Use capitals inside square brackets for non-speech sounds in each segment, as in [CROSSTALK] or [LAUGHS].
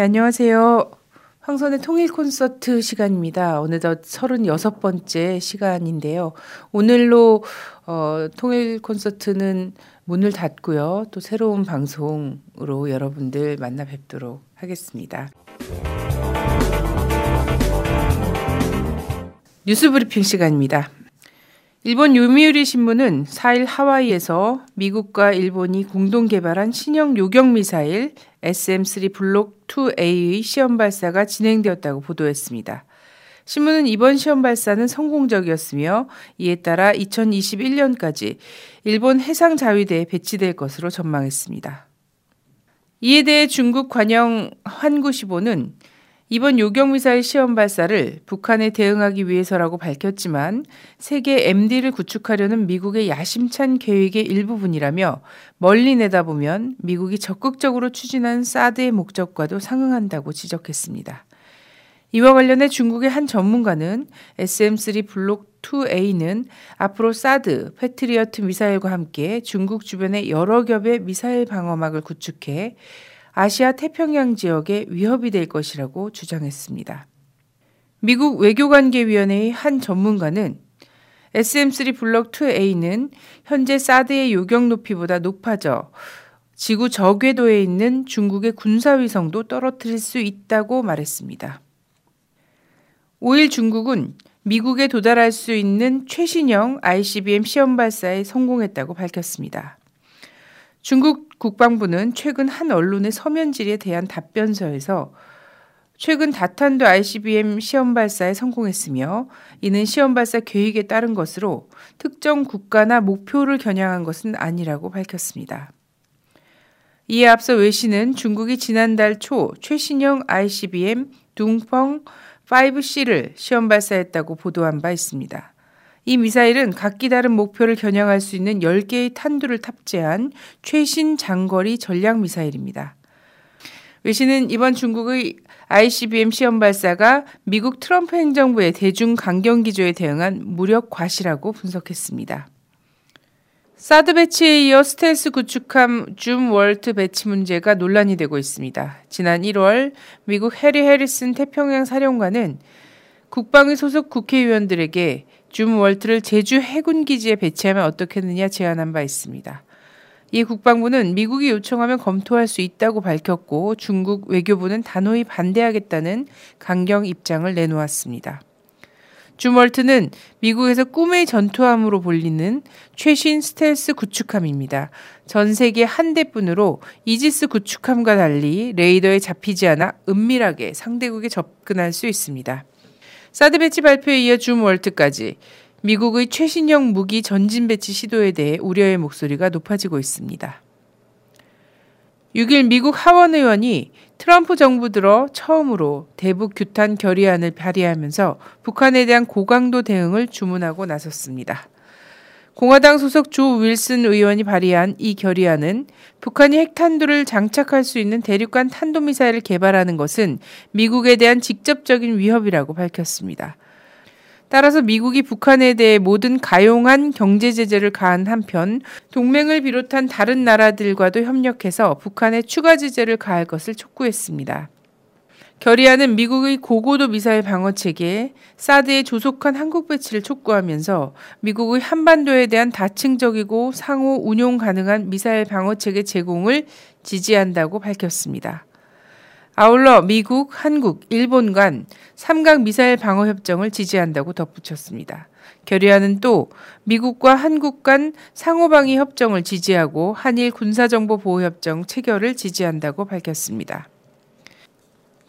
네, 안녕하세요. 황선의 통일 콘서트 시간입니다. 어느덧 36번째 시간인데요. 오늘로 어, 통일 콘서트는 문을 닫고요. 또 새로운 방송으로 여러분들 만나 뵙도록 하겠습니다. 뉴스 브리핑 시간입니다. 일본 요미우리 신문은 4일 하와이에서 미국과 일본이 공동 개발한 신형 요격 미사일 SM3 블록 2A의 시험 발사가 진행되었다고 보도했습니다. 신문은 이번 시험 발사는 성공적이었으며 이에 따라 2021년까지 일본 해상 자위대에 배치될 것으로 전망했습니다. 이에 대해 중국 관영 환구시보는 이번 요격미사일 시험 발사를 북한에 대응하기 위해서라고 밝혔지만 세계 MD를 구축하려는 미국의 야심찬 계획의 일부분이라며 멀리 내다보면 미국이 적극적으로 추진한 사드의 목적과도 상응한다고 지적했습니다. 이와 관련해 중국의 한 전문가는 SM3 블록 2A는 앞으로 사드, 패트리어트 미사일과 함께 중국 주변의 여러 겹의 미사일 방어막을 구축해 아시아 태평양 지역에 위협이 될 것이라고 주장했습니다. 미국 외교관계위원회의 한 전문가는 SM3 블록 2A는 현재 사드의 요격 높이보다 높아져 지구 저궤도에 있는 중국의 군사위성도 떨어뜨릴 수 있다고 말했습니다. 5일 중국은 미국에 도달할 수 있는 최신형 ICBM 시험 발사에 성공했다고 밝혔습니다. 중국 국방부는 최근 한 언론의 서면 질의에 대한 답변서에서 최근 다탄도 ICBM 시험 발사에 성공했으며 이는 시험 발사 계획에 따른 것으로 특정 국가나 목표를 겨냥한 것은 아니라고 밝혔습니다. 이에 앞서 외신은 중국이 지난달 초 최신형 ICBM 둥펑 5C를 시험 발사했다고 보도한 바 있습니다. 이 미사일은 각기 다른 목표를 겨냥할 수 있는 10개의 탄두를 탑재한 최신 장거리 전략 미사일입니다. 외신은 이번 중국의 ICBM 시험 발사가 미국 트럼프 행정부의 대중 강경 기조에 대응한 무력 과시라고 분석했습니다. 사드 배치에 이어 스텔스 구축함 줌 월트 배치 문제가 논란이 되고 있습니다. 지난 1월 미국 해리 해리슨 태평양 사령관은 국방위 소속 국회의원들에게 줌 월트를 제주 해군 기지에 배치하면 어떻겠느냐 제안한 바 있습니다. 이 국방부는 미국이 요청하면 검토할 수 있다고 밝혔고 중국 외교부는 단호히 반대하겠다는 강경 입장을 내놓았습니다. 줌월트는 미국에서 꿈의 전투함으로 불리는 최신 스텔스 구축함입니다. 전 세계 한 대뿐으로 이지스 구축함과 달리 레이더에 잡히지 않아 은밀하게 상대국에 접근할 수 있습니다. 사드 배치 발표에 이어 줌 월트까지 미국의 최신형 무기 전진 배치 시도에 대해 우려의 목소리가 높아지고 있습니다. 6일 미국 하원 의원이 트럼프 정부 들어 처음으로 대북 규탄 결의안을 발의하면서 북한에 대한 고강도 대응을 주문하고 나섰습니다. 공화당 소속 조 윌슨 의원이 발의한 이 결의안은 북한이 핵탄두를 장착할 수 있는 대륙간 탄도미사일을 개발하는 것은 미국에 대한 직접적인 위협이라고 밝혔습니다. 따라서 미국이 북한에 대해 모든 가용한 경제 제재를 가한 한편 동맹을 비롯한 다른 나라들과도 협력해서 북한에 추가 제재를 가할 것을 촉구했습니다. 결의안은 미국의 고고도 미사일 방어 체계에 사드의 조속한 한국 배치를 촉구하면서 미국의 한반도에 대한 다층적이고 상호 운용 가능한 미사일 방어 체계 제공을 지지한다고 밝혔습니다. 아울러 미국, 한국, 일본 간 삼각 미사일 방어 협정을 지지한다고 덧붙였습니다. 결의안은 또 미국과 한국 간 상호방위 협정을 지지하고 한일 군사정보보호협정 체결을 지지한다고 밝혔습니다.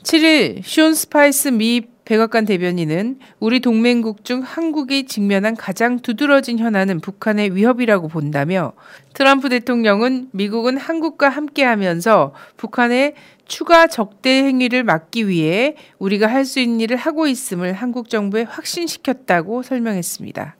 7일 숀 스파이서 미 백악관 대변인은 우리 동맹국 중 한국이 직면한 가장 두드러진 현안은 북한의 위협이라고 본다며 트럼프 대통령은 미국은 한국과 함께하면서 북한의 추가 적대 행위를 막기 위해 우리가 할 수 있는 일을 하고 있음을 한국 정부에 확신시켰다고 설명했습니다.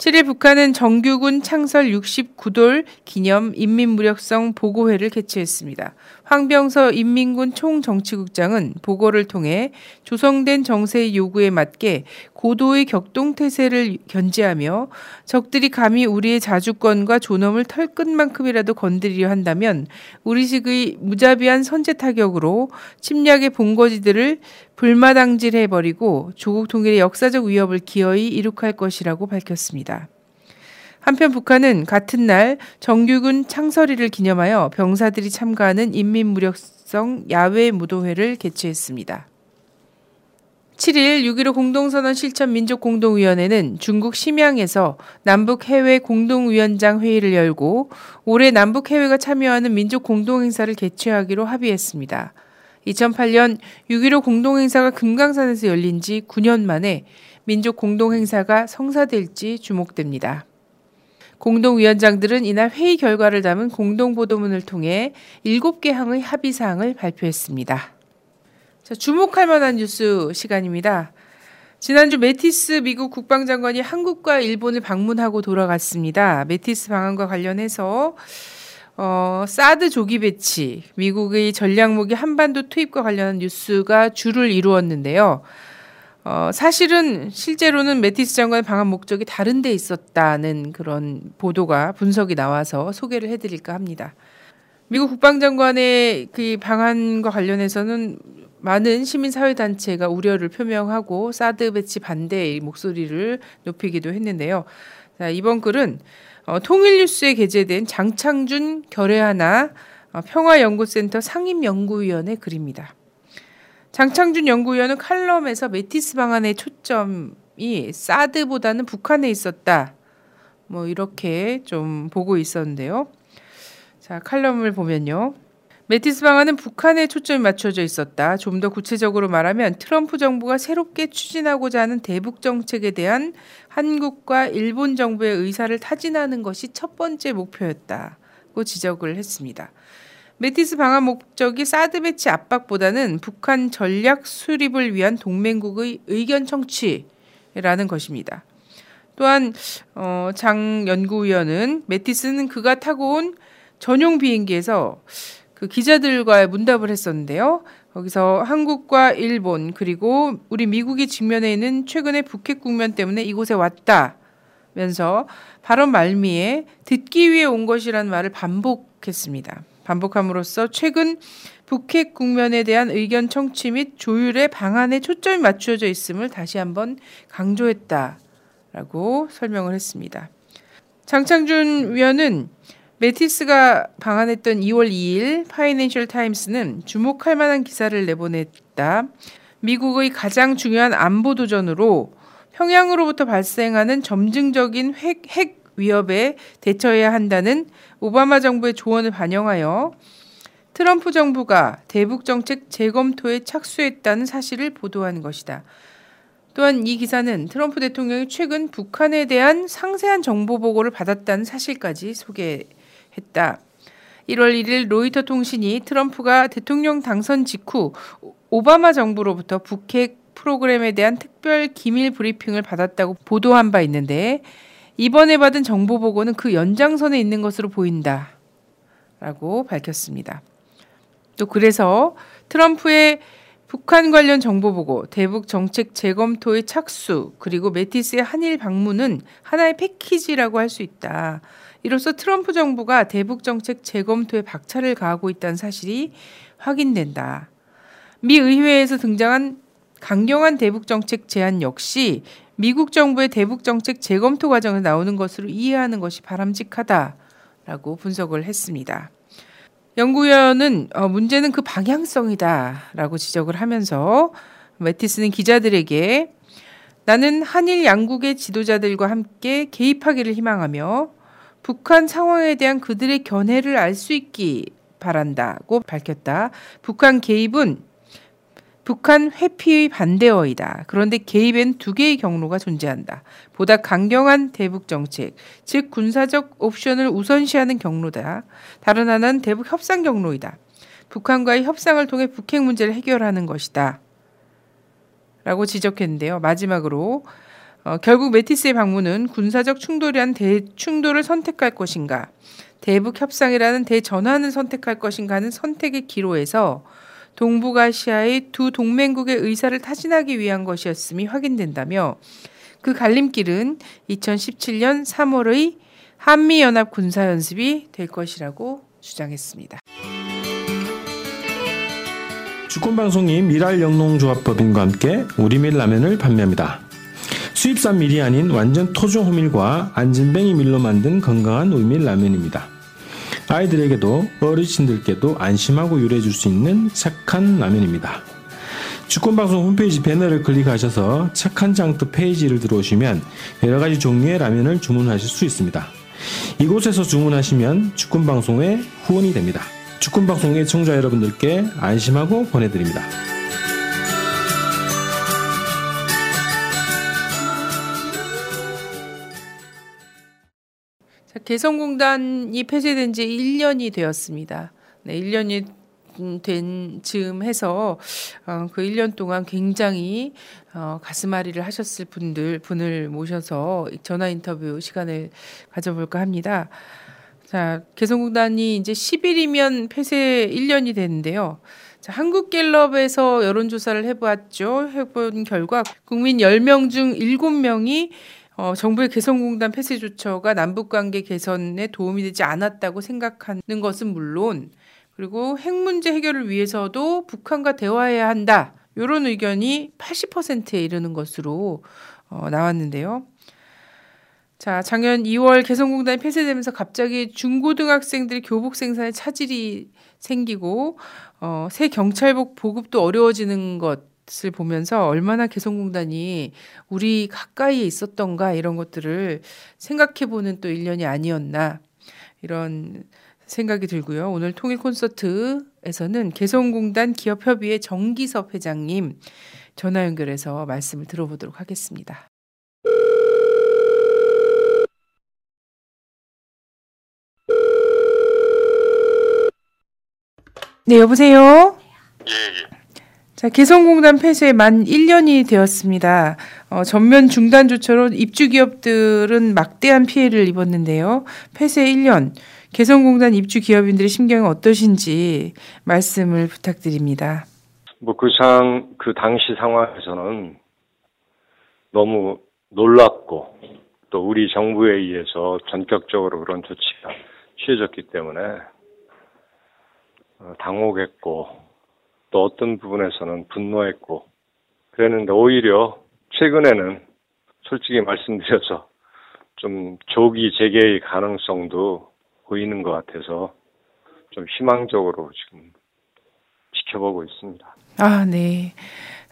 7일 북한은 정규군 창설 69돌 기념 인민무력성 보고회를 개최했습니다. 황병서 인민군 총정치국장은 보고를 통해 조성된 정세의 요구에 맞게 고도의 격동태세를 견제하며 적들이 감히 우리의 자주권과 존엄을 털끝만큼이라도 건드리려 한다면 우리식의 무자비한 선제 타격으로 침략의 본거지들을 불마당질해버리고 조국 통일의 역사적 위협을 기어이 이룩할 것이라고 밝혔습니다. 한편 북한은 같은 날 정규군 창설일을 기념하여 병사들이 참가하는 인민무력성 야외 무도회를 개최했습니다. 7일 6.15 공동선언 실천 민족공동위원회는 중국 심양에서 남북 해외 공동위원장 회의를 열고 올해 남북 해외가 참여하는 민족 공동행사를 개최하기로 합의했습니다. 2008년 6.15 공동행사가 금강산에서 열린 지 9년 만에 민족 공동행사가 성사될지 주목됩니다. 공동위원장들은 이날 회의 결과를 담은 공동보도문을 통해 7개 항의 합의사항을 발표했습니다. 자, 주목할 만한 뉴스 시간입니다. 지난주 매티스 미국 국방장관이 한국과 일본을 방문하고 돌아갔습니다. 매티스 방한과 관련해서 어, 사드 조기 배치, 미국의 전략무기 한반도 투입과 관련한 뉴스가 주를 이루었는데요. 어, 사실은 실제로는 메티스 장관의 방한 목적이 다른 데 있었다는 그런 보도가 분석이 나와서 소개를 해드릴까 합니다. 미국 국방장관의 그 방한과 관련해서는 많은 시민사회단체가 우려를 표명하고 사드 배치 반대의 목소리를 높이기도 했는데요. 자, 이번 글은 어, 통일뉴스에 게재된 장창준 결의하나 어, 평화연구센터 상임연구위원의 글입니다. 장창준 연구위원은 칼럼에서 메티스 방안의 초점이 사드보다는 북한에 있었다. 뭐 이렇게 좀 보고 있었는데요. 자, 칼럼을 보면요. 메티스 방안은 북한에 초점이 맞춰져 있었다. 좀 더 구체적으로 말하면 트럼프 정부가 새롭게 추진하고자 하는 대북 정책에 대한 한국과 일본 정부의 의사를 타진하는 것이 첫 번째 목표였다고 지적을 했습니다. 메티스 방한 목적이 사드 배치 압박보다는 북한 전략 수립을 위한 동맹국의 의견 청취라는 것입니다. 또한 어, 장 연구위원은 메티스는 그가 타고 온 전용 비행기에서 그 기자들과의 문답을 했었는데요. 거기서 한국과 일본 그리고 우리 미국이 직면해 있는 최근의 북핵 국면 때문에 이곳에 왔다면서 발언 말미에 듣기 위해 온 것이라는 말을 반복했습니다. 반복함으로써 최근 북핵 국면에 대한 의견 청취 및 조율의 방안에 초점이 맞추어져 있음을 다시 한번 강조했다라고 설명을 했습니다. 장창준 위원은 메티스가 방한했던 2월 2일 파이낸셜 타임스는 주목할 만한 기사를 내보냈다. 미국의 가장 중요한 안보 도전으로 평양으로부터 발생하는 점증적인 핵, 핵 위협에 대처해야 한다는 오바마 정부의 조언을 반영하여 트럼프 정부가 대북 정책 재검토에 착수했다는 사실을 보도한 것이다. 또한 이 기사는 트럼프 대통령이 최근 북한에 대한 상세한 정보 보고를 받았다는 사실까지 소개 했다. 1월 1일 로이터 통신이 트럼프가 대통령 당선 직후 오바마 정부로부터 북핵 프로그램에 대한 특별 기밀 브리핑을 받았다고 보도한 바 있는데 이번에 받은 정보 보고는 그 연장선에 있는 것으로 보인다. 라고 밝혔습니다. 또 그래서 트럼프의 북한 관련 정보 보고, 대북 정책 재검토의 착수, 그리고 메티스의 한일 방문은 하나의 패키지라고 할 수 있다. 이로써 트럼프 정부가 대북 정책 재검토에 박차를 가하고 있다는 사실이 확인된다. 미 의회에서 등장한 강경한 대북 정책 제안 역시 미국 정부의 대북 정책 재검토 과정에 나오는 것으로 이해하는 것이 바람직하다라고 분석을 했습니다. 연구위원은 어, 문제는 그 방향성이다라고 지적을 하면서 매티스는 기자들에게 나는 한일 양국의 지도자들과 함께 개입하기를 희망하며 북한 상황에 대한 그들의 견해를 알 수 있기 바란다고 밝혔다. 북한 개입은 북한 회피의 반대어이다. 그런데 개입엔 두 개의 경로가 존재한다. 보다 강경한 대북 정책, 즉 군사적 옵션을 우선시하는 경로다. 다른 하나는 대북 협상 경로이다. 북한과의 협상을 통해 북핵 문제를 해결하는 것이다. 라고 지적했는데요. 마지막으로 어, 결국 메티스의 방문은 군사적 충돌이란 대충돌을 선택할 것인가, 대북 협상이라는 대전환을 선택할 것인가는 선택의 기로에서 동북아시아의 두 동맹국의 의사를 타진하기 위한 것이었음이 확인된다며 그 갈림길은 2017년 3월의 한미연합 군사연습이 될 것이라고 주장했습니다. 주권방송이 미랄 영농조합법인과 함께 우리밀 라면을 판매합니다. 수입산 밀이 아닌 완전 토종 호밀과 안진뱅이 밀로 만든 건강한 우밀 라면입니다. 아이들에게도 어르신들께도 안심하고 유래해줄 수 있는 착한 라면입니다. 주권방송 홈페이지 배너를 클릭하셔서 착한 장터 페이지를 들어오시면 여러가지 종류의 라면을 주문하실 수 있습니다. 이곳에서 주문하시면 주권방송의 후원이 됩니다. 주권방송의 청자 여러분들께 안심하고 보내드립니다. 개성공단이 폐쇄된 지 1년이 되었습니다. 네, 1년이 된 즈음 해서 어, 그 1년 동안 굉장히 어, 가슴앓이를 하셨을 분들 분을 모셔서 전화 인터뷰 시간을 가져볼까 합니다. 자, 개성공단이 이제 10일이면 폐쇄 1년이 되는데요. 자, 한국갤럽에서 여론조사를 해보았죠. 해본 결과 국민 10명 중 7명이 어, 정부의 개성공단 폐쇄 조처가 남북관계 개선에 도움이 되지 않았다고 생각하는 것은 물론 그리고 핵 문제 해결을 위해서도 북한과 대화해야 한다. 이런 의견이 80%에 이르는 것으로 어, 나왔는데요. 자, 작년 2월 개성공단이 폐쇄되면서 갑자기 중고등학생들이 교복 생산에 차질이 생기고 어, 새 경찰복 보급도 어려워지는 것 을 보면서 얼마나 개성공단이 우리 가까이에 있었던가 이런 것들을 생각해 보는 또 1년이 아니었나 이런 생각이 들고요. 오늘 통일 콘서트에서는 개성공단 기업협의회 정기섭 회장님 전화 연결해서 말씀을 들어보도록 하겠습니다. 네, 여보세요? 예, 예. 자, 개성공단 폐쇄 만 1년이 되었습니다. 어, 전면 중단 조처로 입주 기업들은 막대한 피해를 입었는데요. 폐쇄 1년, 개성공단 입주 기업인들의 심경은 어떠신지 말씀을 부탁드립니다. 뭐 그 상, 그 당시 상황에서는 너무 놀랍고 또 우리 정부에 의해서 전격적으로 그런 조치가 취해졌기 때문에 어, 당혹했고 또 어떤 부분에서는 분노했고 그랬는데 오히려 최근에는 솔직히 말씀드려서 좀 조기 재개의 가능성도 보이는 것 같아서 좀 희망적으로 지금 지켜보고 있습니다. 아, 네.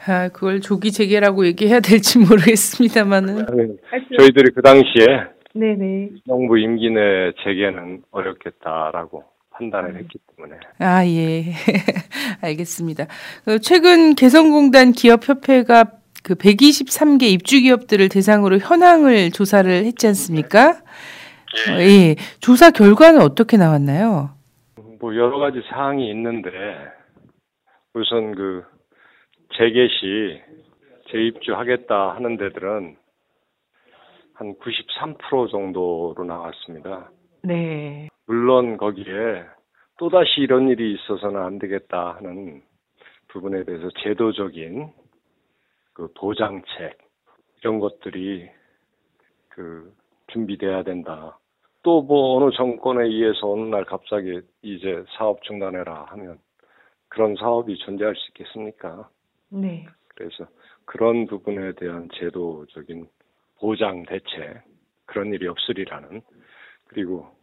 아, 그걸 조기 재개라고 얘기해야 될지 모르겠습니다만은. 저희들이 그 당시에 네네. 정부 임기 내 재개는 어렵겠다라고 판단을 했기 때문에. 아, 예. [LAUGHS] 알겠습니다. 그 최근 개성공단 기업협회가 그 123개 입주 기업들을 대상으로 현황을 조사를 했지 않습니까? 예. 어, 예. 조사 결과는 어떻게 나왔나요? 뭐 여러 가지 사항이 있는데 우선 그 재개 시 재입주하겠다 하는 데들은 한 93% 정도로 나왔습니다. 네. 물론 거기에 또다시 이런 일이 있어서는 안 되겠다 하는 부분에 대해서 제도적인 그 보장책 이런 것들이 그 준비돼야 된다. 또 뭐 어느 정권에 의해서 어느 날 갑자기 이제 사업 중단해라 하면 그런 사업이 존재할 수 있겠습니까? 네. 그래서 그런 부분에 대한 제도적인 보장 대책 그런 일이 없으리라는 그리고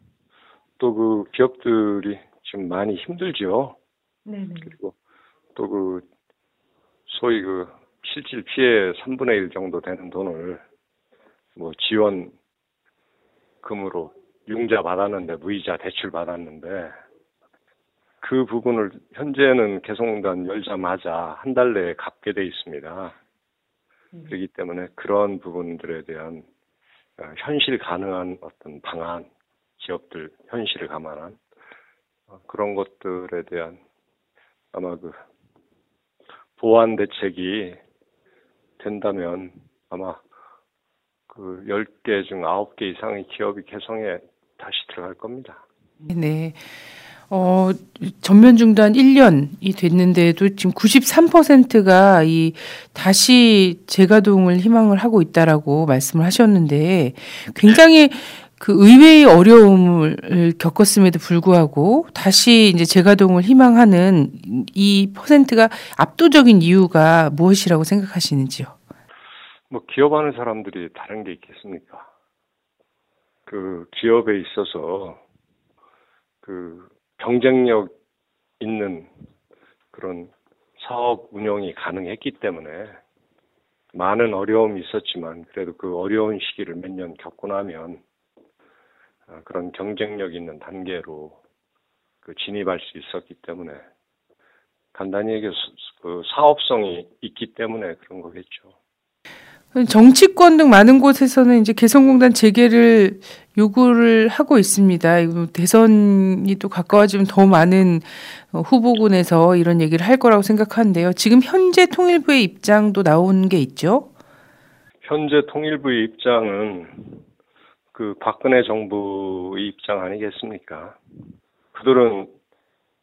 또 그 기업들이 지금 많이 힘들죠. 네네. 그리고 또 그 소위 그 실질 피해 3분의 1 정도 되는 돈을 뭐 지원금으로 융자 받았는데 무이자 대출 받았는데 그 부분을 현재는 개성공단 열자마자 한 달 내에 갚게 돼 있습니다. 그렇기 때문에 그런 부분들에 대한 어, 현실 가능한 어떤 방안, 기업들 현실을 감안한 어, 그런 것들에 대한 아마 그 보완 대책이 된다면 아마 그 10개 중 9개 이상의 기업이 개성에 다시 들어갈 겁니다. 네. 어, 전면 중단 1년이 됐는데도 지금 93%가 이 다시 재가동을 희망을 하고 있다라고 말씀을 하셨는데 굉장히 그 의외의 어려움을 겪었음에도 불구하고 다시 이제 재가동을 희망하는 이 퍼센트가 압도적인 이유가 무엇이라고 생각하시는지요? 뭐 기업하는 사람들이 다른 게 있겠습니까? 그 기업에 있어서 그 경쟁력 있는 그런 사업 운영이 가능했기 때문에 많은 어려움이 있었지만 그래도 그 어려운 시기를 몇 년 겪고 나면 아, 그런 경쟁력 있는 단계로 그 진입할 수 있었기 때문에 간단히 얘기해서 그 사업성이 있기 때문에 그런 거겠죠. 정치권 등 많은 곳에서는 이제 개성공단 재개를 요구를 하고 있습니다. 대선이 또 가까워지면 더 많은 후보군에서 이런 얘기를 할 거라고 생각하는데요. 지금 현재 통일부의 입장도 나온 게 있죠? 현재 통일부의 입장은 그 박근혜 정부의 입장 아니겠습니까? 그들은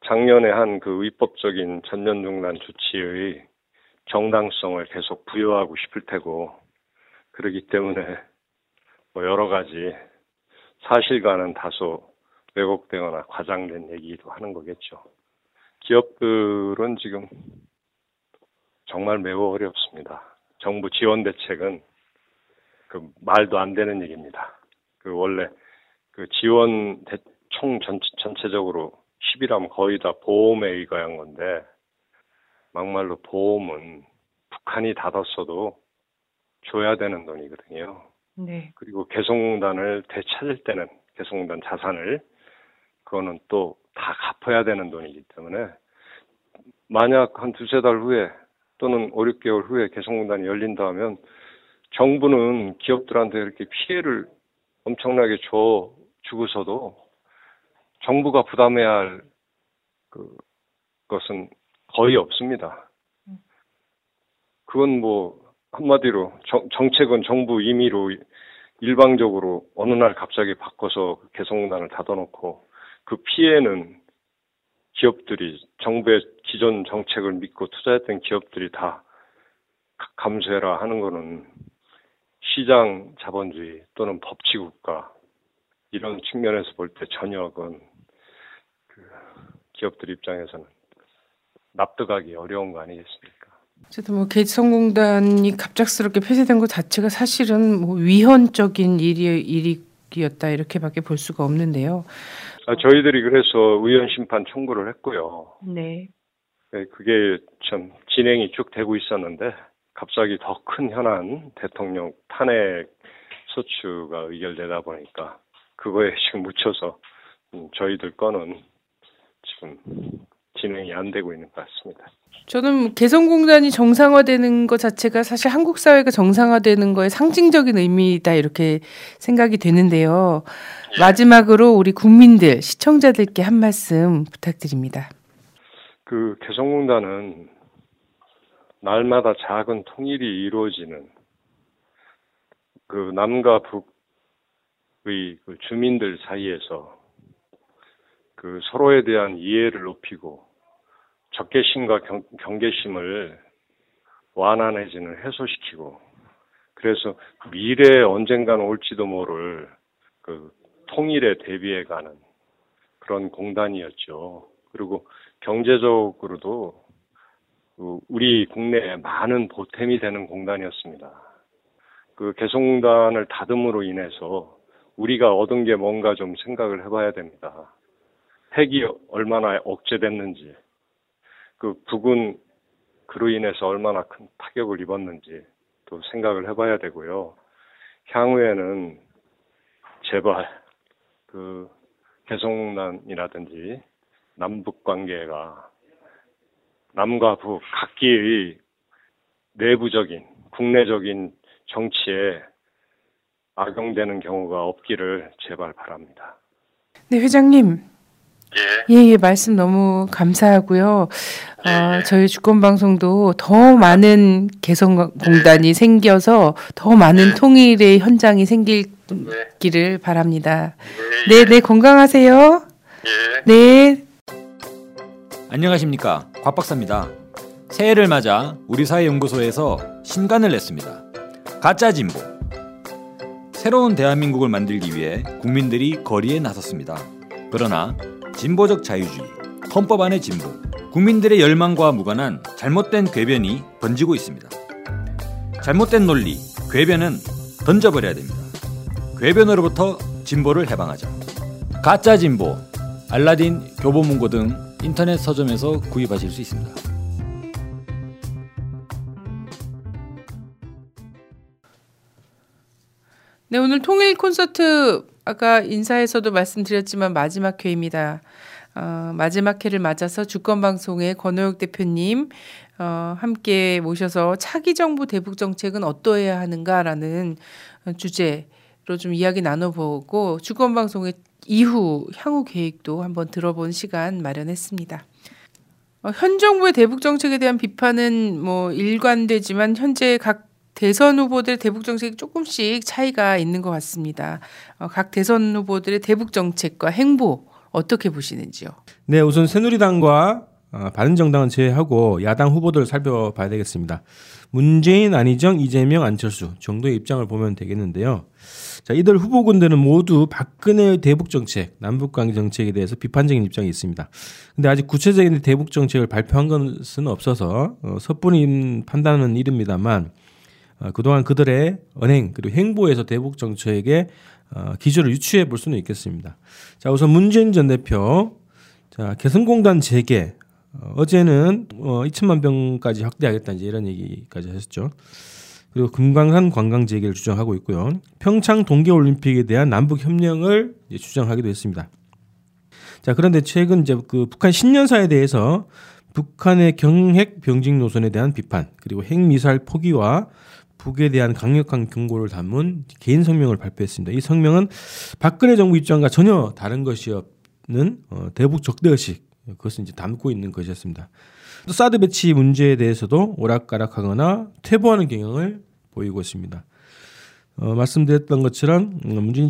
작년에 한 그 위법적인 전면 중단 조치의 정당성을 계속 부여하고 싶을 테고 그러기 때문에 뭐 여러 가지 사실과는 다소 왜곡되거나 과장된 얘기도 하는 거겠죠. 기업들은 지금 정말 매우 어렵습니다. 정부 지원 대책은 그 말도 안 되는 얘기입니다. 그 원래 그 지원 대, 총 전체, 전체적으로 10이라면 거의 다 보험에 의거한 건데 막말로 보험은 북한이 닫았어도 줘야 되는 돈이거든요. 네. 그리고 개성공단을 되찾을 때는 개성공단 자산을 그거는 또 다 갚아야 되는 돈이기 때문에 만약 한 두세 달 후에 또는 5, 6개월 후에 개성공단이 열린다 하면 정부는 기업들한테 이렇게 피해를 엄청나게 줘 주고서도 정부가 부담해야 할 그 것은 거의 없습니다. 그건 뭐 한마디로 정, 정책은 정부 임의로 일방적으로 어느 날 갑자기 바꿔서 개성공단을 닫아놓고 그 피해는 기업들이 정부의 기존 정책을 믿고 투자했던 기업들이 다 감수해라 하는 거는 시장 자본주의 또는 법치 국가 이런 측면에서 볼 때 전혀 그건 그 기업들 입장에서는 납득하기 어려운 거 아니겠습니까? 어쨌든 뭐 개성공단이 갑작스럽게 폐쇄된 것 자체가 사실은 뭐 위헌적인 일이 일이었다 이렇게밖에 볼 수가 없는데요. 아, 저희들이 그래서 위헌 심판 청구를 했고요. 네. 네. 그게 참 진행이 쭉 되고 있었는데 갑자기 더 큰 현안 대통령 탄핵 소추가 의결되다 보니까 그거에 [LAUGHS] 지금 묻혀서 음, 저희들 거는 지금 진행이 안 되고 있는 것 같습니다. 저는 개성공단이 정상화되는 것 자체가 사실 한국 사회가 정상화되는 거에 상징적인 의미다 이렇게 생각이 되는데요. 예. 마지막으로 우리 국민들 시청자들께 한 말씀 부탁드립니다. 그 개성공단은 날마다 작은 통일이 이루어지는 그 남과 북의 그 주민들 사이에서 그 서로에 대한 이해를 높이고 적개심과 경, 경계심을 완화해지는 해소시키고 그래서 미래에 언젠가는 올지도 모를 그 통일에 대비해 가는 그런 공단이었죠. 그리고 경제적으로도 그 우리 국내에 많은 보탬이 되는 공단이었습니다. 그 개성공단을 닫음으로 인해서 우리가 얻은 게 뭔가 좀 생각을 해봐야 됩니다. 핵이 얼마나 억제됐는지, 그 북은 그로 인해서 얼마나 큰 타격을 입었는지 또 생각을 해봐야 되고요. 향후에는 제발 그 개성난이라든지 남북 관계가 남과 북 각기의 내부적인 국내적인 정치에 악용되는 경우가 없기를 제발 바랍니다. 네, 회장님. 예, 예, 말씀 너무 감사하고요. 예, 어, 예. 저희 주권 방송도 더 많은 개성공단이 예. 생겨서 더 많은 예. 통일의 현장이 생길기를 바랍니다. 네, 네, 건강하세요. 네. 안녕하십니까. 곽 박사입니다. 새해를 맞아 우리 사회 연구소에서 신간을 냈습니다. 가짜 진보. 새로운 대한민국을 만들기 위해 국민들이 거리에 나섰습니다. 그러나 진보적 자유주의, 헌법 안의 진보, 국민들의 열망과 무관한 잘못된 궤변이 번지고 있습니다. 잘못된 논리, 궤변은 던져버려야 됩니다. 궤변으로부터 진보를 해방하자. 가짜 진보, 알라딘, 교보문고 등 인터넷 서점에서 구입하실 수 있습니다. 네, 오늘 통일 콘서트 아까 인사에서도 말씀드렸지만 마지막 회입니다. 어, 마지막 회를 맞아서 주권방송의 권호혁 대표님 어, 함께 모셔서 차기 정부 대북 정책은 어떠해야 하는가라는 주제로 좀 이야기 나눠보고 주권방송의 이후 향후 계획도 한번 들어본 시간 마련했습니다. 어, 현 정부의 대북 정책에 대한 비판은 뭐 일관되지만 현재 각 대선 후보들 대북 정책이 조금씩 차이가 있는 것 같습니다. 어, 각 대선 후보들의 대북 정책과 행보 어떻게 보시는지요? 네, 우선 새누리당과 어, 바른정당은 제외하고 야당 후보들 살펴봐야 되겠습니다. 문재인, 안희정, 이재명, 안철수 정도의 입장을 보면 되겠는데요. 자, 이들 후보군들은 모두 박근혜의 대북 정책, 남북 관계 정책에 대해서 비판적인 입장이 있습니다. 근데 아직 구체적인 대북 정책을 발표한 것은 없어서 어, 섣불리 판단은 이릅니다만 어, 그동안 그들의 언행 그리고 행보에서 대북 정책의 어, 기조를 유추해 볼 수는 있겠습니다. 자, 우선 문재인 전 대표 자, 개성공단 재개 어, 어제는 어, 2천만 병까지 확대하겠다 이제 이런 얘기까지 하셨죠. 그리고 금강산 관광 재개를 주장하고 있고요. 평창 동계올림픽에 대한 남북 협력을 주장하기도 했습니다. 자, 그런데 최근 이제 그 북한 신년사에 대해서 북한의 경핵 병직 노선에 대한 비판, 그리고 핵미사일 포기와 북에 대한 강력한 경고를 담은 개인 성명을 발표했습니다. 이 성명은 박근혜 정부 입장과 전혀 다른 것이 없는 어, 대북 적대의식 그것을 이제 담고 있는 것이었습니다. 또 사드 배치 문제에 대해서도 오락가락하거나 퇴보하는 경향을 보이고 있습니다. 어, 말씀드렸던 것처럼 음, 문재인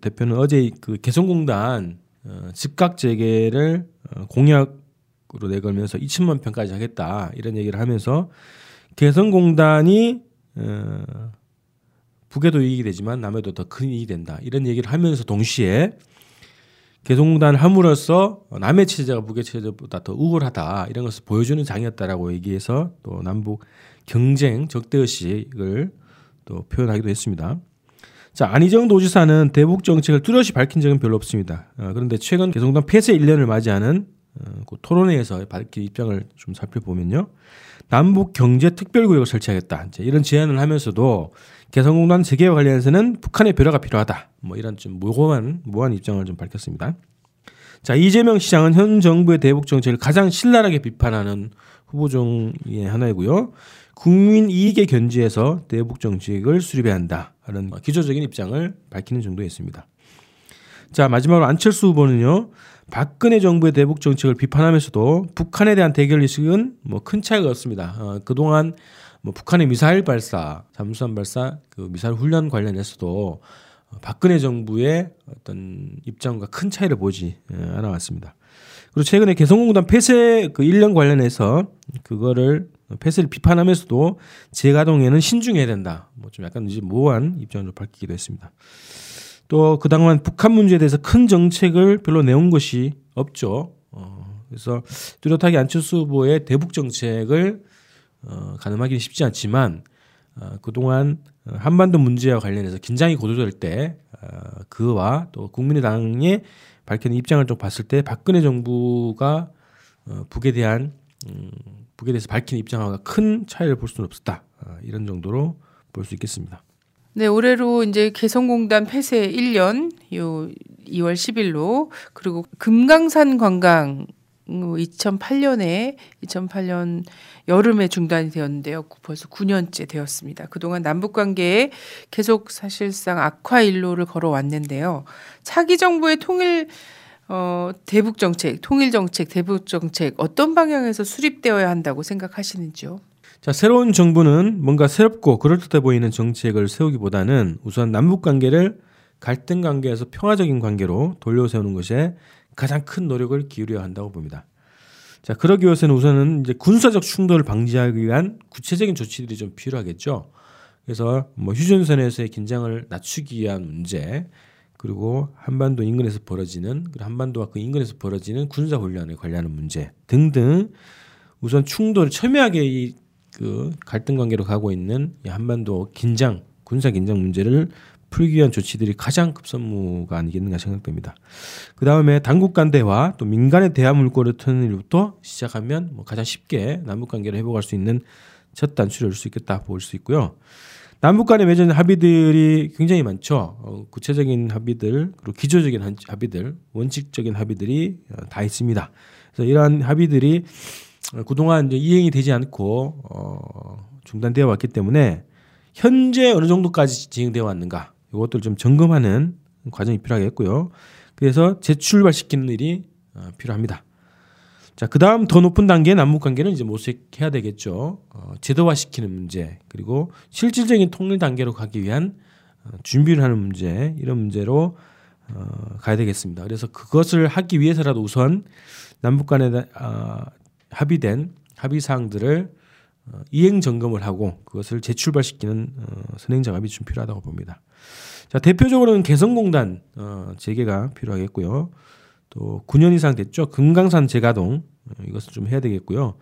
대표는 어제 그 개성공단 어, 즉각 재개를 어, 공약으로 내걸면서 2천만 평까지 하겠다 이런 얘기를 하면서 개성공단이 어, 북에도 이익이 되지만 남에도 더 큰 이익이 된다. 이런 얘기를 하면서 동시에 개성공단을 함으로써 남의 체제가 북의 체제보다 더 우월하다 이런 것을 보여주는 장이었다라고 얘기해서 또 남북 경쟁 적대의식을 또 표현하기도 했습니다. 자 안희정 도지사는 대북 정책을 뚜렷이 밝힌 적은 별로 없습니다. 어, 그런데 최근 개성공단 폐쇄 1년을 맞이하는 어, 그 토론회에서 밝힌 입장을 좀 살펴보면요. 남북 경제 특별구역을 설치하겠다. 이제 이런 제안을 하면서도 개성공단 재개와 관련해서는 북한의 배려가 필요하다. 뭐 이런 좀 모호한 모호한 입장을 좀 밝혔습니다. 자 이재명 시장은 현 정부의 대북 정책을 가장 신랄하게 비판하는 후보 중의 하나이고요. 국민 이익에 견지해서 대북 정책을 수립해야 한다. 하는 기초적인 입장을 밝히는 정도였습니다. 자 마지막으로 안철수 후보는요. 박근혜 정부의 대북 정책을 비판하면서도 북한에 대한 대결 의식은 뭐 큰 차이가 없습니다. 어, 그동안 뭐 북한의 미사일 발사, 잠수함 발사, 그 미사일 훈련 관련해서도 박근혜 정부의 어떤 입장과 큰 차이를 보지 예, 않아 왔습니다. 그리고 최근에 개성공단 폐쇄 그 1년 관련해서 그거를 폐쇄를 비판하면서도 재가동에는 신중해야 된다. 뭐 좀 약간 이제 모호한 입장을 밝히기도 했습니다. 또 그동안 북한 문제에 대해서 큰 정책을 별로 내온 것이 없죠. 어, 그래서 뚜렷하게 안철수 후보의 대북 정책을 어, 가늠하기는 쉽지 않지만 어, 그동안 한반도 문제와 관련해서 긴장이 고조될 때 어, 그와 또 국민의당의 밝힌 입장을 좀 봤을 때 박근혜 정부가 어, 북에 대한 음, 북에 대해서 밝힌 입장과 큰 차이를 볼 수는 없었다. 어, 이런 정도로 볼 수 있겠습니다. 네, 올해로 이제 개성공단 폐쇄 1년 요 2월 10일로 그리고 금강산 관광 2008년에 2008년 여름에 중단이 되었는데요. 벌써 9년째 되었습니다. 그동안 남북 관계에 계속 사실상 악화 일로를 걸어왔는데요. 차기 정부의 통일 어, 대북 정책, 통일 정책, 대북 정책 어떤 방향에서 수립되어야 한다고 생각하시는지요? 자, 새로운 정부는 뭔가 새롭고 그럴듯해 보이는 정책을 세우기보다는 우선 남북 관계를 갈등 관계에서 평화적인 관계로 돌려세우는 것에 가장 큰 노력을 기울여야 한다고 봅니다. 자, 그러기 위해서는 우선은 이제 군사적 충돌을 방지하기 위한 구체적인 조치들이 좀 필요하겠죠. 그래서 뭐 휴전선에서의 긴장을 낮추기 위한 문제, 그리고 한반도 인근에서 벌어지는 한반도와 그 인근에서 벌어지는 군사 훈련에 관련한 문제 등등 우선 충돌을 첨예하게 이 그 갈등 관계로 가고 있는 이 한반도 긴장 군사 긴장 문제를 풀기 위한 조치들이 가장 급선무가 아니겠는가 생각됩니다. 그 다음에 당국 간 대화 또 민간의 대화 물꼬를 트는 일부터 시작하면 뭐 가장 쉽게 남북 관계를 회복할 수 있는 첫 단추를 수 있겠다 볼 수 있고요. 남북 간에 맺은 합의들이 굉장히 많죠. 어, 구체적인 합의들 그리고 기조적인 합의들, 원칙적인 합의들이 어, 다 있습니다. 그래서 이러한 합의들이 그동안 이제 이행이 되지 않고 어, 중단되어 왔기 때문에 현재 어느 정도까지 진행되어 왔는가 이것들 좀 점검하는 과정이 필요하겠고요. 그래서 재출발시키는 일이 어, 필요합니다. 자, 그 다음 더 높은 단계의 남북 관계는 이제 모색해야 되겠죠. 어, 제도화시키는 문제, 그리고 실질적인 통일 단계로 가기 위한 어, 준비를 하는 문제, 이런 문제로 어, 가야 되겠습니다. 그래서 그것을 하기 위해서라도 우선 남북 간에 어, 합의된 합의 사항들을 어, 이행 점검을 하고 그것을 재출발시키는 어, 선행 작업이 좀 필요하다고 봅니다. 자, 대표적으로는 개성공단 어, 재개가 필요하겠고요. 또 9년 이상 됐죠. 금강산 재가동 어, 이것을 좀 해야 되겠고요.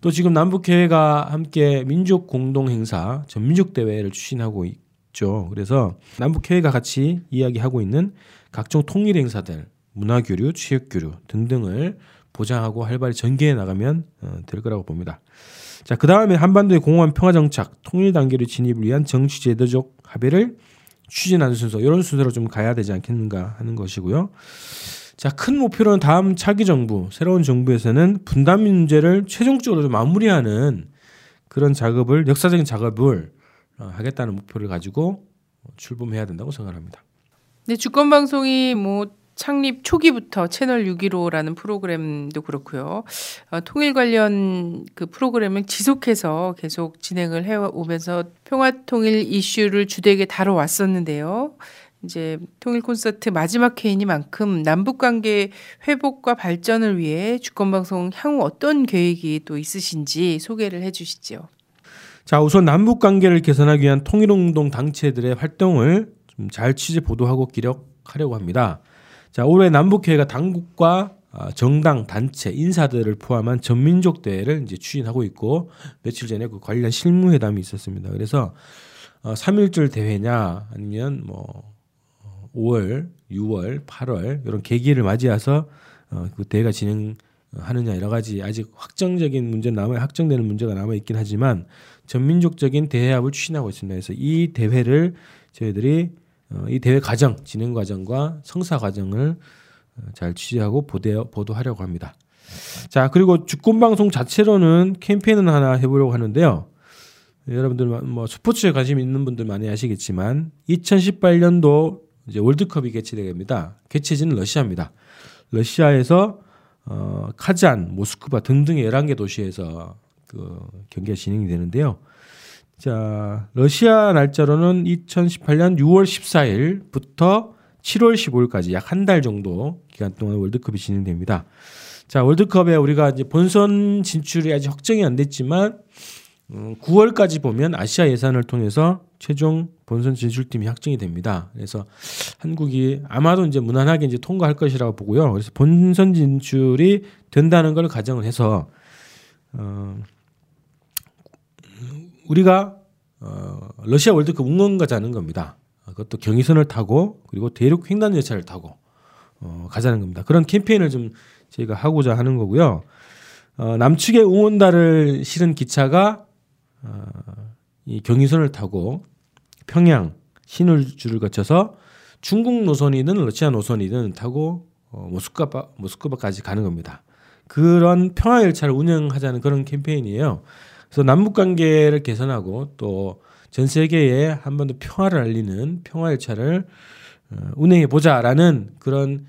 또 지금 남북회가 함께 민족 공동 행사 전민족 대회를 추진하고 있죠. 그래서 남북회가 같이 이야기하고 있는 각종 통일 행사들, 문화 교류, 취업 교류 등등을 보장하고 활발히 전개해 나가면 어, 될 거라고 봅니다. 자, 그 다음에 한반도의 공허한 평화 정착, 통일 단계로 진입을 위한 정치 제도적 합의를 추진하는 순서, 이런 순서로 좀 가야 되지 않겠는가 하는 것이고요. 자, 큰 목표로는 다음 차기 정부, 새로운 정부에서는 분단 문제를 최종적으로 좀 마무리하는 그런 작업을, 역사적인 작업을 어, 하겠다는 목표를 가지고 출범해야 된다고 생각합니다. 네, 주권 방송이 뭐 창립 초기부터 채널 615라는 프로그램도 그렇고요. 어, 통일 관련 그 프로그램을 지속해서 계속 진행을 해오면서 평화 통일 이슈를 주되게 다뤄왔었는데요. 이제 통일 콘서트 마지막 회이니만큼 남북 관계 회복과 발전을 위해 주권 방송 향후 어떤 계획이 또 있으신지 소개를 해 주시죠. 자, 우선 남북 관계를 개선하기 위한 통일 운동 당체들의 활동을 좀 잘 취재 보도하고 기록하려고 합니다. 자, 올해 남북회가 당국과 아, 정당, 단체, 인사들을 포함한 전민족 대회를 이제 추진하고 있고 며칠 전에 그 관련 실무회담이 있었습니다. 그래서 어, 3일절 대회냐 아니면 뭐 5월, 6월, 8월 이런 계기를 맞이해서 어, 그 대회가 진행하느냐 여러 가지 아직 확정적인 문제 남아 확정되는 문제가 남아 있긴 하지만 전민족적인 대회합을 추진하고 있습니다. 그래서 이 대회를 저희들이 어, 이 대회 과정, 진행 과정과 성사 과정을 어, 잘 취재하고 보도, 보도하려고 합니다. 자, 그리고 주권 방송 자체로는 캠페인을 하나 해보려고 하는데요. 여러분들 뭐 스포츠에 관심 있는 분들 많이 아시겠지만 2018년도 이제 월드컵이 개최됩니다. 개최지는 러시아입니다. 러시아에서 어, 카잔, 모스크바 등등의 11개 도시에서 그 경기가 진행이 되는데요. 자, 러시아 날짜로는 2018년 6월 14일부터 7월 15일까지 약 한 달 정도 기간 동안 월드컵이 진행됩니다. 자, 월드컵에 우리가 이제 본선 진출이 아직 확정이 안 됐지만 9월까지 음, 보면 아시아 예산을 통해서 최종 본선 진출팀이 확정이 됩니다. 그래서 한국이 아마도 이제 무난하게 이제 통과할 것이라고 보고요. 그래서 본선 진출이 된다는 걸 가정을 해서 어, 우리가 어, 러시아 월드컵 응원 가 자는 겁니다. 그것도 경의선을 타고 그리고 대륙 횡단 열차를 타고 어, 가자는 겁니다. 그런 캠페인을 좀 저희가 하고자 하는 거고요. 어, 남측의 응원단을 실은 기차가 어, 이 경의선을 타고 평양 신을주를 거쳐서 중국 노선이든 러시아 노선이든 타고 어, 모스크바 모스크바까지 가는 겁니다. 그런 평화 열차를 운영하자는 그런 캠페인이에요. 그래서 남북 관계를 개선하고 또 전 세계에 한번더 평화를 알리는 평화 열차를 어, 운행해 보자라는 그런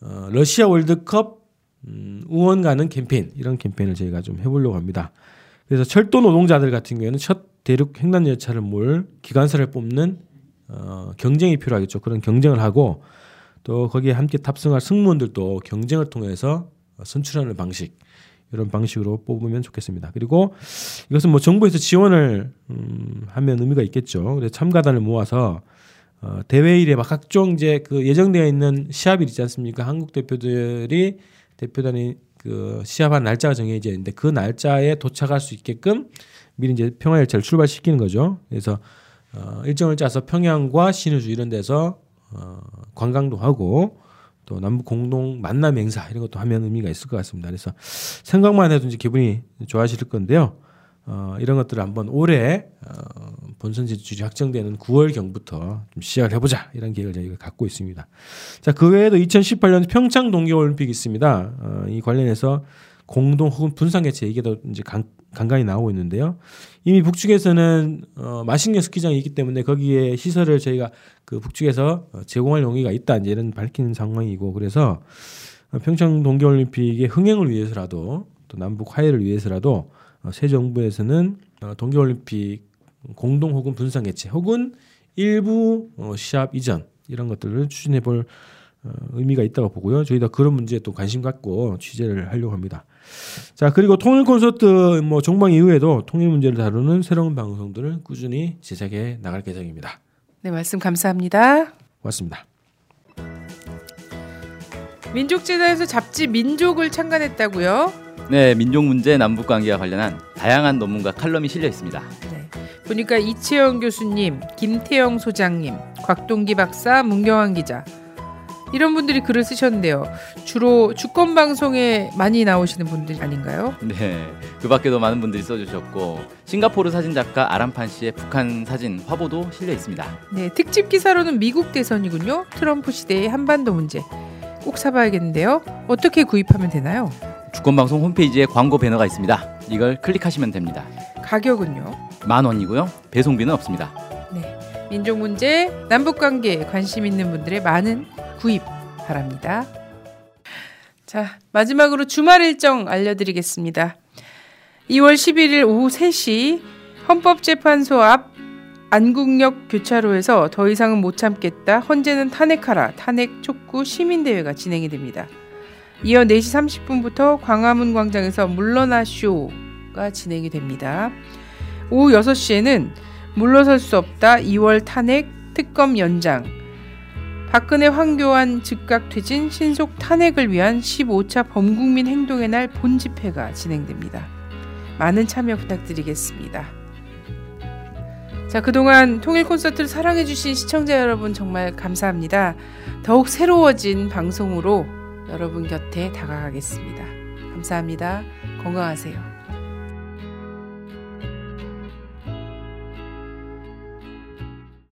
어, 러시아 월드컵 음, 응원 가는 캠페인 이런 캠페인을 저희가 좀 해보려고 합니다. 그래서 철도 노동자들 같은 경우에는 첫 대륙 횡단 열차를 몰 기관사를 뽑는 어, 경쟁이 필요하겠죠. 그런 경쟁을 하고 또 거기에 함께 탑승할 승무원들도 경쟁을 통해서 선출하는 방식 이런 방식으로 뽑으면 좋겠습니다. 그리고 이것은 뭐 정부에서 지원을 음, 하면 의미가 있겠죠. 그래서 참가단을 모아서 어, 대회일에 막 각종 이제 그 예정되어 있는 시합일 있지 않습니까? 한국 대표들이 대표단이 그 시합한 날짜가 정해져 있는데 그 날짜에 도착할 수 있게끔 미리 이제 평화 열차를 출발시키는 거죠. 그래서 어, 일정을 짜서 평양과 신의주 이런 데서 어, 관광도 하고 또 남북 공동 만남 행사 이런 것도 하면 의미가 있을 것 같습니다. 그래서 생각만 해도 이제 기분이 좋아지실 건데요. 어, 이런 것들을 한번 올해 어, 본선 지지율이 확정되는 9월 경부터 좀 시작을 해보자 이런 계획을 저희가 갖고 있습니다. 자, 그 외에도 2018년 평창 동계올림픽이 있습니다. 어, 이 관련해서 공동 혹은 분산 개최 얘기도 이제 간, 간간히 나오고 있는데요. 이미 북측에서는 어, 마식령 스키장이 있기 때문에 거기에 시설을 저희가 그 북측에서 제공할 용의가 있다 이제 이런 밝히는 상황이고 그래서 평창 동계올림픽의 흥행을 위해서라도 또 남북 화해를 위해서라도 어, 새 정부에서는 어, 동계올림픽 공동 혹은 분산 개최 혹은 일부 어, 시합 이전 이런 것들을 추진해 볼 의미가 있다고 보고요. 저희도 그런 문제에 또 관심 갖고 취재를 하려고 합니다. 자 그리고 통일 콘서트 뭐 종방 이후에도 통일 문제를 다루는 새로운 방송들을 꾸준히 제작해 나갈 계획입니다. 네 말씀 감사합니다. 고맙습니다. 민족재단에서 잡지 민족을 창간했다고요? 네, 민족 문제 남북 관계와 관련한 다양한 논문과 칼럼이 실려 있습니다. 네. 보니까 이채영 교수님, 김태영 소장님, 곽동기 박사, 문경환 기자 이런 분들이 글을 쓰셨는데요. 주로 주권 방송에 많이 나오시는 분들 아닌가요? 네, 그 밖에도 많은 분들이 써주셨고 싱가포르 사진 작가 아람판 씨의 북한 사진 화보도 실려 있습니다. 네, 특집 기사로는 미국 대선이군요. 트럼프 시대의 한반도 문제 꼭 사봐야겠는데요. 어떻게 구입하면 되나요? 주권방송 홈페이지에 광고 배너가 있습니다. 이걸 클릭하시면 됩니다. 가격은요? 만 원이고요. 배송비는 없습니다. 네. 민족 문제, 남북 관계에 관심 있는 분들의 많은 구입 바랍니다. 자, 마지막으로 주말 일정 알려드리겠습니다. 2월 11일 오후 3시 헌법재판소 앞 안국역 교차로에서 더 이상은 못 참겠다. 헌재는 탄핵하라. 탄핵 촉구 시민대회가 진행이 됩니다. 이어 4시 30분부터 광화문 광장에서 물러나 쇼가 진행이 됩니다. 오후 6시에는 물러설 수 없다 2월 탄핵 특검 연장 박근혜 황교안 즉각 퇴진 신속 탄핵을 위한 15차 범국민 행동의 날 본집회가 진행됩니다. 많은 참여 부탁드리겠습니다. 자, 그동안 통일 콘서트를 사랑해주신 시청자 여러분 정말 감사합니다. 더욱 새로워진 방송으로 여러분 곁에 다가가겠습니다. 감사합니다. 건강하세요.